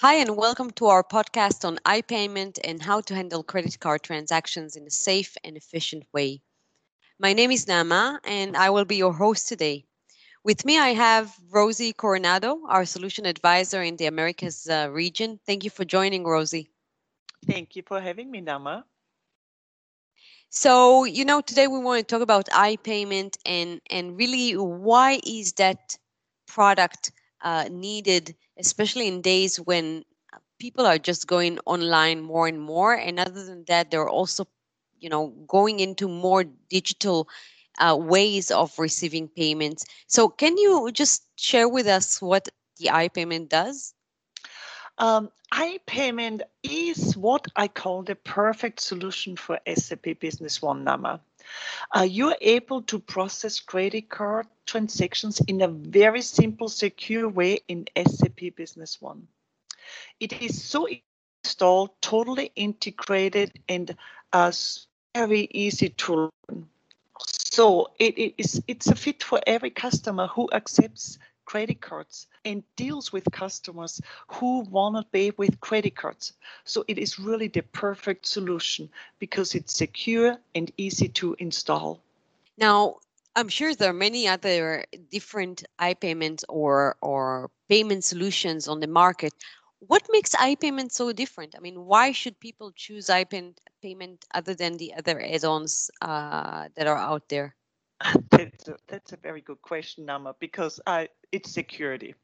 Hi, and welcome to our podcast on iPayment and how to handle credit card transactions in a safe and efficient way. My name is Nama, and I will be your host today. With me, I have Rosie Coronado, our solution advisor in the Americas uh, region. Thank you for joining, Rosie. Thank you for having me, Nama. So, you know, today we want to talk about iPayment and and really why is that product uh, needed, especially in days when people are just going online more and more. And other than that, they're also, you know, going into more digital uh, ways of receiving payments. So, can you just share with us what the iPayment does? Um, iPayment is what I call the perfect solution for SAP Business One Nama. Uh, you're able to process credit card transactions in a very simple, secure way in SAP Business One. It is so installed, totally integrated, and uh, very easy to learn. So it, is it's a fit for every customer who accepts credit cards and deals with customers who want to pay with credit cards. So it is really the perfect solution because it's secure and easy to install. Now, I'm sure there are many other different iPayments or or payment solutions on the market. What makes iPayment so different? I mean, why should people choose iPayment other than the other add-ons uh, that are out there? That's a, that's a very good question, Nama, because I, it's security.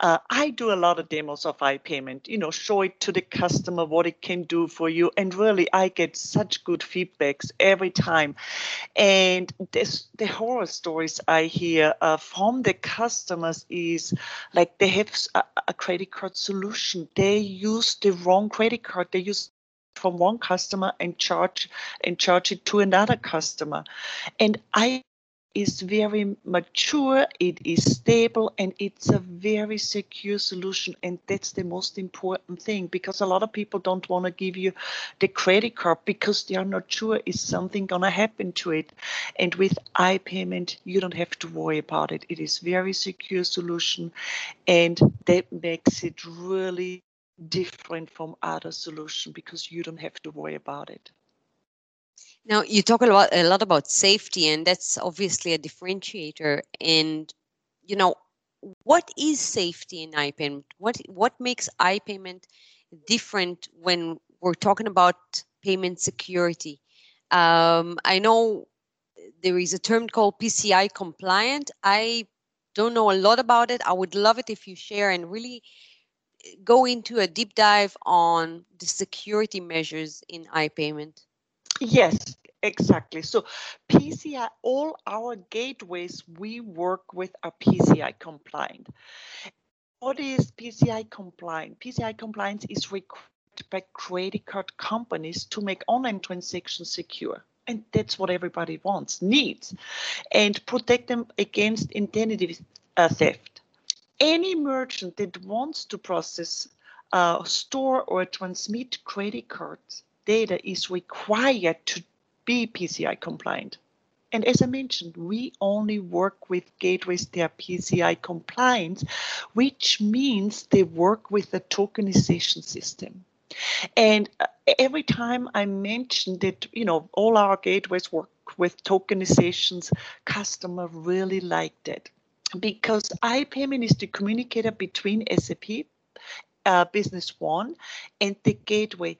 Uh, I do a lot of demos of iPayment, you know, show it to the customer what it can do for you. And really, I get such good feedbacks every time. And this, the horror stories I hear uh, from the customers is like they have a, a credit card solution. They use the wrong credit card. They use from one customer and charge and charge it to another customer. And i is very mature it is stable and it's a very secure solution and that's the most important thing because a lot of people don't want to give you the credit card because they are not sure is something going to happen to it. And with iPayment you don't have to worry about it. It is very secure solution and that makes it really different from other solution because you don't have to worry about it. Now you talk a lot a lot about safety, and that's obviously a differentiator. And you know, what is safety in iPayment? What what makes iPayment different when we're talking about payment security? Um, I know there is a term called PCI compliant. I don't know a lot about it. I would love it if you share and really go into a deep dive on the security measures in iPayment? Yes, exactly. So PCI, all our gateways we work with are PCI compliant. What is PCI compliant? PCI compliance is required by credit card companies to make online transactions secure. And that's what everybody wants, needs, and protect them against identity uh, theft any merchant that wants to process, uh, store, or transmit credit card data is required to be PCI compliant. And as I mentioned, we only work with gateways that are PCI compliant, which means they work with the tokenization system. And uh, every time I mention that, you know, all our gateways work with tokenizations, customer really liked it because iPayment is the communicator between SAP uh, Business One and the gateway.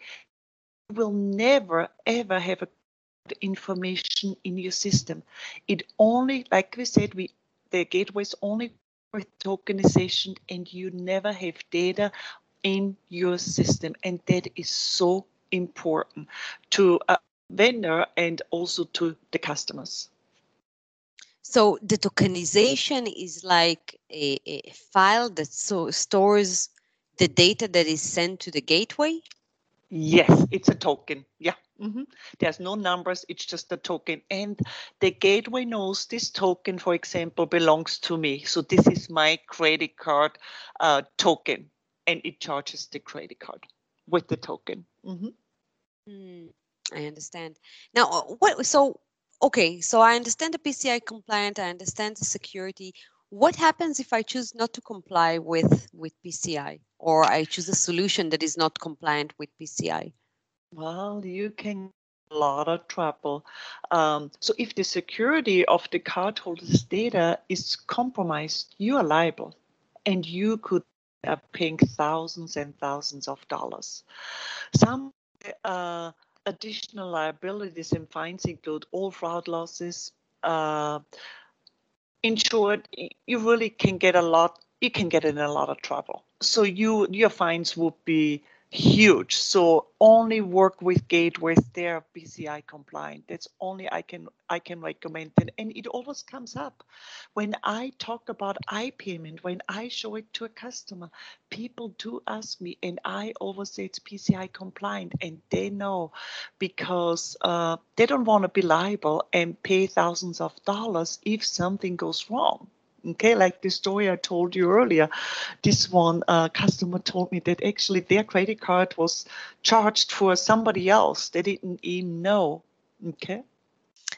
You will never ever have a information in your system. It only, like we said, we the gateways only with tokenization, and you never have data in your system, and that is so important to a vendor and also to the customers. So the tokenization is like a, a file that so stores the data that is sent to the gateway? Yes, it's a token. Yeah. Mm-hmm. There's no numbers, it's just a token. And the gateway knows this token, for example, belongs to me. So this is my credit card uh, token, and it charges the credit card with the token. Mm-hmm. Mm, I understand. Now, uh, what? So okay, so I understand the PCI compliant, I understand the security. What happens if I choose not to comply with, with PCI? or I choose a solution that is not compliant with PCI? Well, you can a lot of trouble. Um, so if the security of the cardholder's data is compromised, you are liable, and you could uh, paying thousands and thousands of dollars. Some uh, additional liabilities and fines include all fraud losses. Uh, in short, you really can get a lot. You can get in a lot of trouble. So you your fines would be huge. So only work with gateways they're PCI compliant. That's only I can I can recommend it. And it always comes up when I talk about iPayment, when I show it to a customer, people do ask me, and I always say it's PCI compliant, and they know because uh, they don't want to be liable and pay thousands of dollars if something goes wrong. Okay, like the story I told you earlier, this one uh, customer told me that actually their credit card was charged for somebody else. They didn't even know. Okay,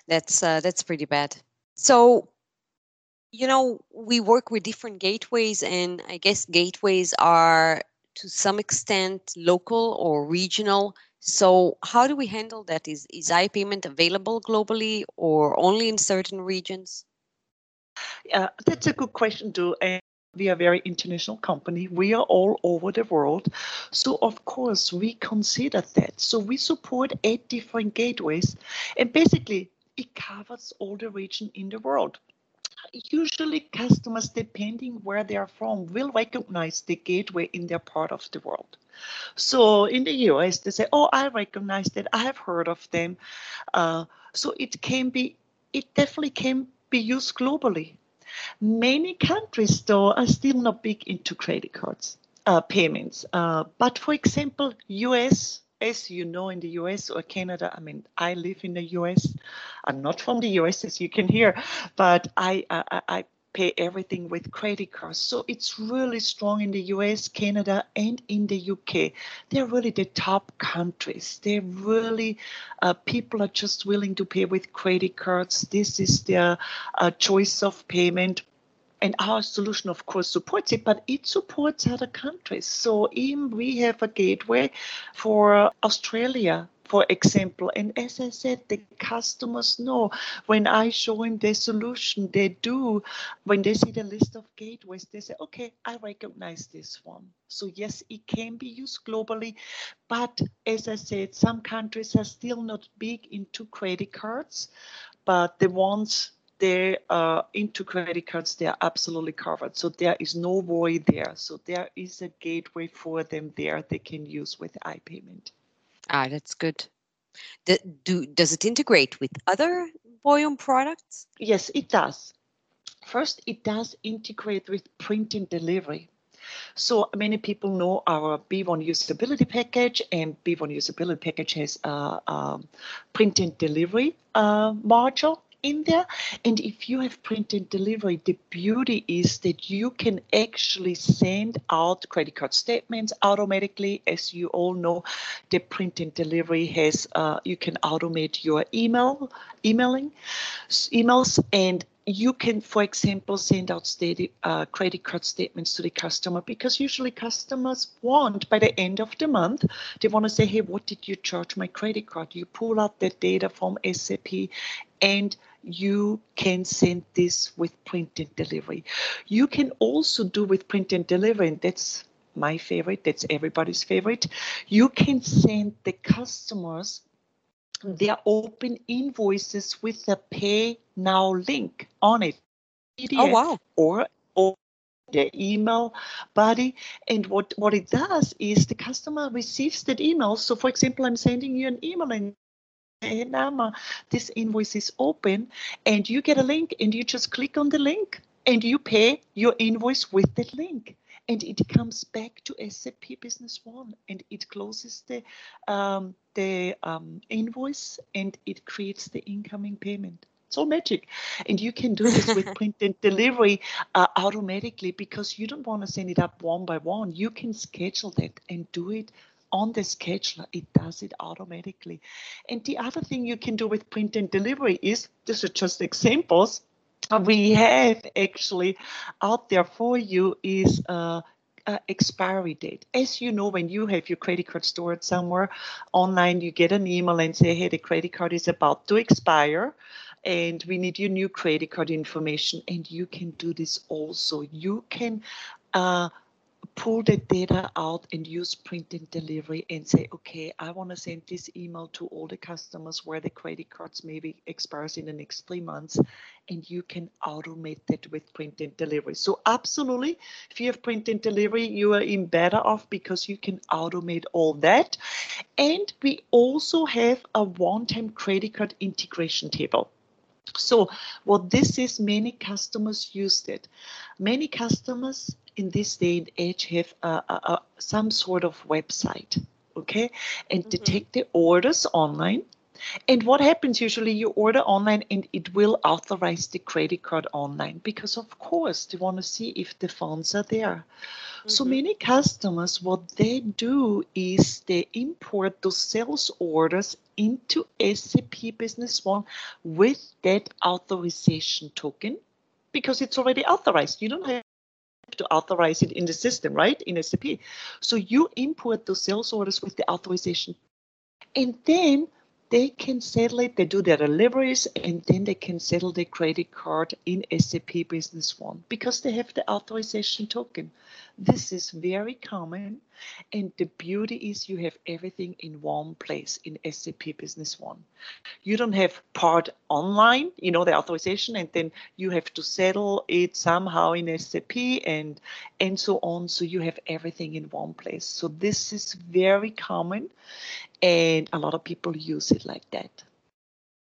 that's uh, that's pretty bad. So, you know, we work with different gateways, and I guess gateways are to some extent local or regional. So, how do we handle that? Is is iPayment available globally or only in certain regions? Uh, that's a good question too. And we are a very international company. We are all over the world. So of course we consider that. So we support eight different gateways and basically it covers all the region in the world. Usually customers, depending where they are from, will recognize the gateway in their part of the world. So in the US, they say, oh, I recognize that. I have heard of them. Uh, so it can be, it definitely can be used globally. Many countries, though, are still not big into credit cards uh, payments. Uh, but for example, US, as you know, in the US or Canada, I mean, I live in the US. I'm not from the US, as you can hear, but I, I, I pay everything with credit cards. So it's really strong in the US, Canada, and in the UK. They're really the top countries. They're really, uh, people are just willing to pay with credit cards. This is their uh, choice of payment. And our solution, of course, supports it, but it supports other countries. So even we have a gateway for Australia, for example. And as I said, the customers know when I show them the solution, they do. When they see the list of gateways, they say, okay, I recognize this one. So yes, it can be used globally. But as I said, some countries are still not big into credit cards, but the ones they are uh, into credit cards, they are absolutely covered. So there is no worry there. So there is a gateway for them there they can use with iPayment. Ah, that's good. Do, do, does it integrate with other Boyum products? Yes, it does. First, it does integrate with print and delivery. So many people know our B1 usability package, and B1 usability package has a, a print and delivery uh, module in there. And if you have print and delivery, the beauty is that you can actually send out credit card statements automatically. As you all know, the print and delivery has, uh, you can automate your email, emailing, emails, and you can, for example, send out uh, credit card statements to the customer because usually customers want by the end of the month, they want to say, hey, what did you charge my credit card? You pull out the data from SAP and you can send this with print and delivery. You can also do with print and delivery, and that's my favorite, that's everybody's favorite. You can send the customers their open invoices with a pay now link on it. PDF oh wow. Or or the email body. And what, what it does is the customer receives that email. So for example, I'm sending you an email and hey Nama, this invoice is open and you get a link and you just click on the link and you pay your invoice with that link and it comes back to SAP Business One and it closes the um, the um, invoice and it creates the incoming payment. It's all magic, and you can do this with print and delivery uh, automatically because you don't want to send it up one by one. You can schedule that and do it on the scheduler, it does it automatically. And the other thing you can do with print and delivery is, these are just examples, we have actually out there for you is uh, uh, expiry date. As you know, when you have your credit card stored somewhere online, you get an email and say, hey, the credit card is about to expire and we need your new credit card information. And you can do this also. You can uh, pull the data out and use print and delivery and say, okay, I want to send this email to all the customers where the credit cards maybe expires in the next three months, and you can automate that with print and delivery. So absolutely, if you have print and delivery, you are in better off because you can automate all that. And we also have a one-time credit card integration table. So what this is, many customers used it. Many customers in this day and age have some sort of website, okay, and mm-hmm. take the orders online. And what happens usually, you order online and it will authorize the credit card online because, of course, they want to see if the funds are there. Mm-hmm. So many customers, what they do is they import those sales orders into SAP Business One with that authorization token because it's already authorized. You don't have to authorize it in the system, right? In SAP. So you import those sales orders with the authorization. And then they can settle it, they do their deliveries, and then they can settle their credit card in SAP Business One because they have the authorization token. This is very common, and the beauty is you have everything in one place in SAP Business One. You don't have part online, you know, the authorization, and then you have to settle it somehow in SAP and and so on. So you have everything in one place. So this is very common, and a lot of people use it like that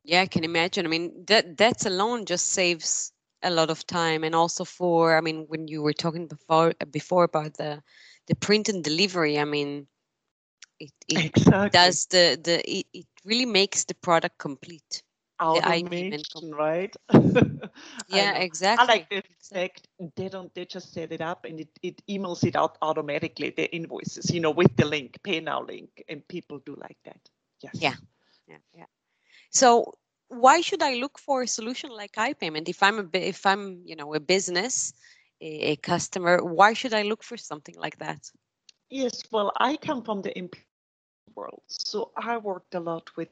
yeah i can imagine i mean that that's alone just saves a lot of time and also for i mean when you were talking before before about the the print and delivery i mean it, it exactly. does the the it, it really makes the product complete automation, right? yeah, exactly. I like the fact they don't they just set it up and it, it emails it out automatically, the invoices, you know, with the link, pay now link, and people do like that. Yes. Yeah. Yeah. Yeah. So why should I look for a solution like iPayment if I'm a if I'm, you know, a business, a, a customer, why should I look for something like that? Yes, well, I come from the employee world. So I worked a lot with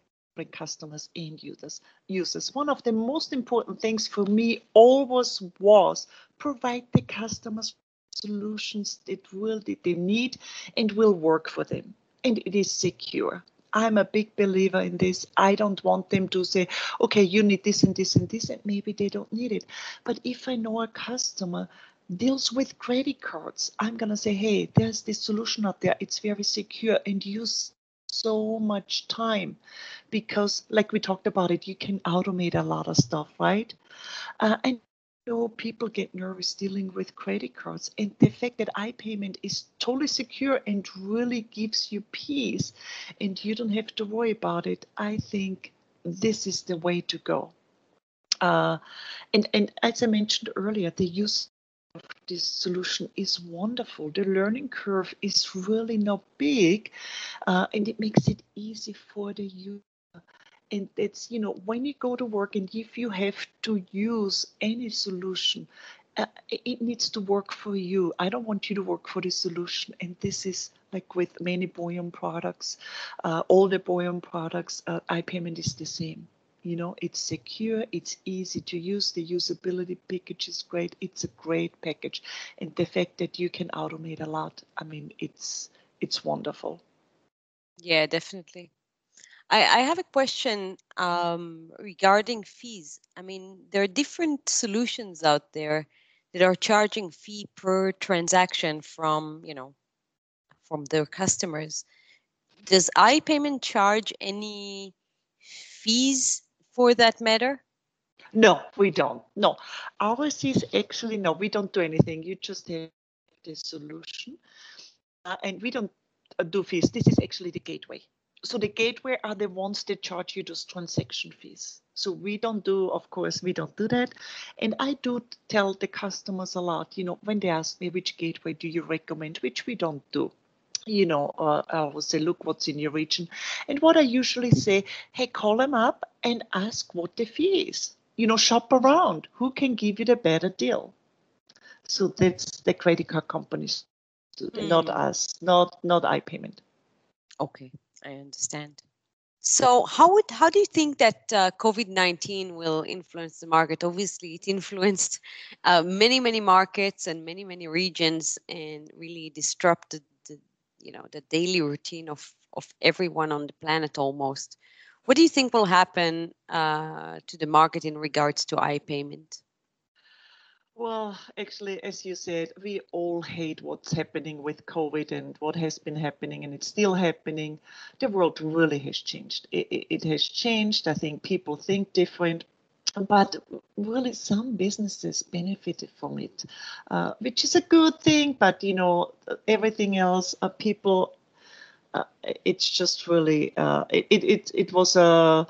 customers and users users one of the most important things for me always was provide the customers solutions that will that they need and will work for them and it is secure i'm a big believer in this. I don't want them to say okay you need this and this and this and maybe they don't need it. But if i know a customer deals with credit cards i'm going to say hey there's this solution out there. It's very secure and use so much time. Because like we talked about it you can automate a lot of stuff right? Uh, and know people get nervous dealing with credit cards and the fact that iPayment is totally secure and really gives you peace and you don't have to worry about it i think this is the way to go uh, and and as i mentioned earlier the use of this solution is wonderful. The learning curve is really not big, uh, and it makes it easy for the user. And it's, you know, when you go to work and if you have to use any solution, uh, it needs to work for you. I don't want you to work for the solution. And this is like with many Boyum products, uh, all the Boyum products, uh, iPayment is the same you know it's secure it's easy to use the usability package is great it's a great package and the fact that you can automate a lot i mean it's it's wonderful yeah definitely i i have a question um, regarding fees i mean there are different solutions out there that are charging fee per transaction from you know from their customers does ipayment charge any fees for that matter? No, we don't. No, ours is actually no. We don't do anything. You just have the solution, uh, and we don't uh, do fees. This is actually the gateway. So the gateway are the ones that charge you those transaction fees. So we don't do, of course, we don't do that. And I do tell the customers a lot. You know, when they ask me which gateway do you recommend, which we don't do you know, uh, I will say, look what's in your region. And what I usually say, hey, call them up and ask what the fee is. You know, shop around. Who can give you the better deal? So that's the credit card companies mm. not us, not not iPayment. Okay, I understand. So, how would how do you think that uh, COVID nineteen will influence the market? Obviously, it influenced uh, many many markets and many many regions, and really disrupted the you know the daily routine of of everyone on the planet almost. What do you think will happen uh, to the market in regards to iPayment? Well, actually, as you said, we all hate what's happening with COVID and what has been happening, and it's still happening. The world really has changed. It, it, it has changed. I think people think different, but really, some businesses benefited from it, uh, which is a good thing. But you know, everything else, uh, people, uh, it's just really, uh, it, it it was a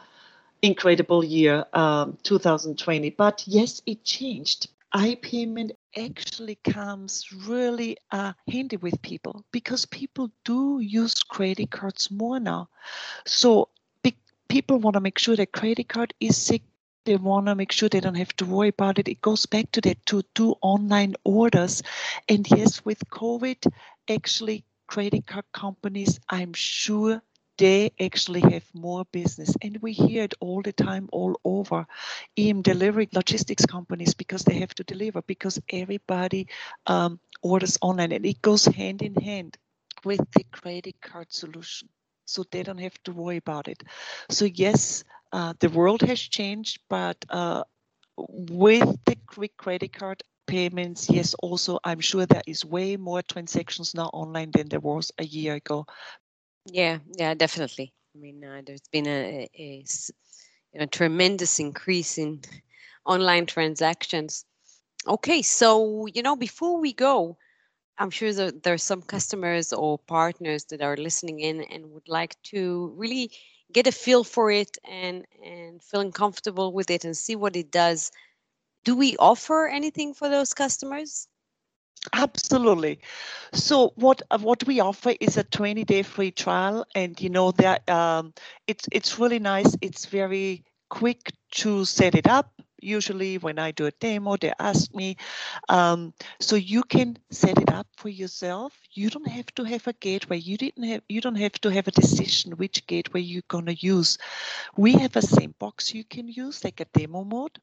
incredible year, um, 2020. But yes, it changed iPayment actually comes really uh, handy with people because people do use credit cards more now. So people want to make sure their credit card is secure. They want to make sure they don't have to worry about it. It goes back to that to do online orders. And yes, with COVID, actually, credit card companies, I'm sure they actually have more business. And we hear it all the time, all over. EM delivery logistics companies because they have to deliver because everybody um, orders online and it goes hand in hand with the credit card solution. So they don't have to worry about it. So, yes, uh, the world has changed, but uh, with the quick credit card payments, yes, also I'm sure there is way more transactions now online than there was a year ago yeah, yeah, definitely. I mean, uh, there's been a, a, a, tremendous increase in online transactions. Okay, so you know, before we go, I'm sure that there are some customers or partners that are listening in and would like to really get a feel for it and and feeling comfortable with it and see what it does. Do we offer anything for those customers? Absolutely. So what uh, what we offer is a 20 day free trial, and you know that um, it's it's really nice. It's very quick to set it up. Usually, when I do a demo, they ask me, um, so you can set it up for yourself. You don't have to have a gateway. You didn't have. You don't have to have a decision which gateway you're gonna use. We have a sandbox you can use, like a demo mode,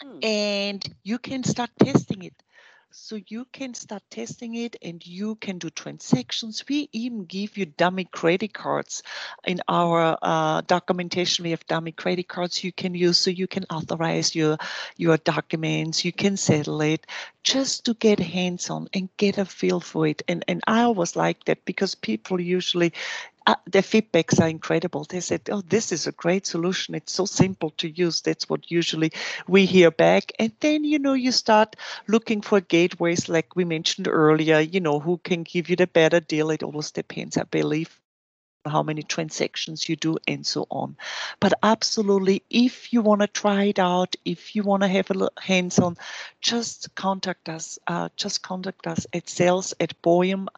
hmm. and you can start testing it so you can start testing it and you can do transactions. We even give you dummy credit cards in our uh, documentation. We have dummy credit cards you can use so you can authorize your, your documents, you can settle it just to get hands on and get a feel for it. And, and I always like that because people usually uh, their feedbacks are incredible. They said, "Oh, this is a great solution. It's so simple to use." That's what usually we hear back, and then you know you start looking for gateways, like we mentioned earlier. You know who can give you the better deal. It always depends, I believe, how many transactions you do and so on. But absolutely, if you want to try it out, if you want to have a hands on, just contact us. Uh, just contact us at sales at boyum-it.com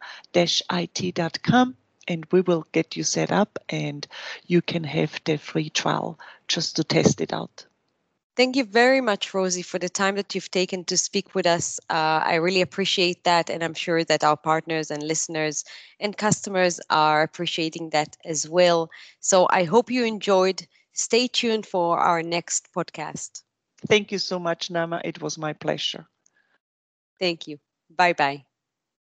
and we will get you set up and you can have the free trial just to test it out. Thank you very much, Rosie, for the time that you've taken to speak with us. Uh, I really appreciate that, and I'm sure that our partners and listeners and customers are appreciating that as well. So I hope you enjoyed. Stay tuned for our next podcast. Thank you so much, Nama. It was my pleasure. Thank you. Bye bye.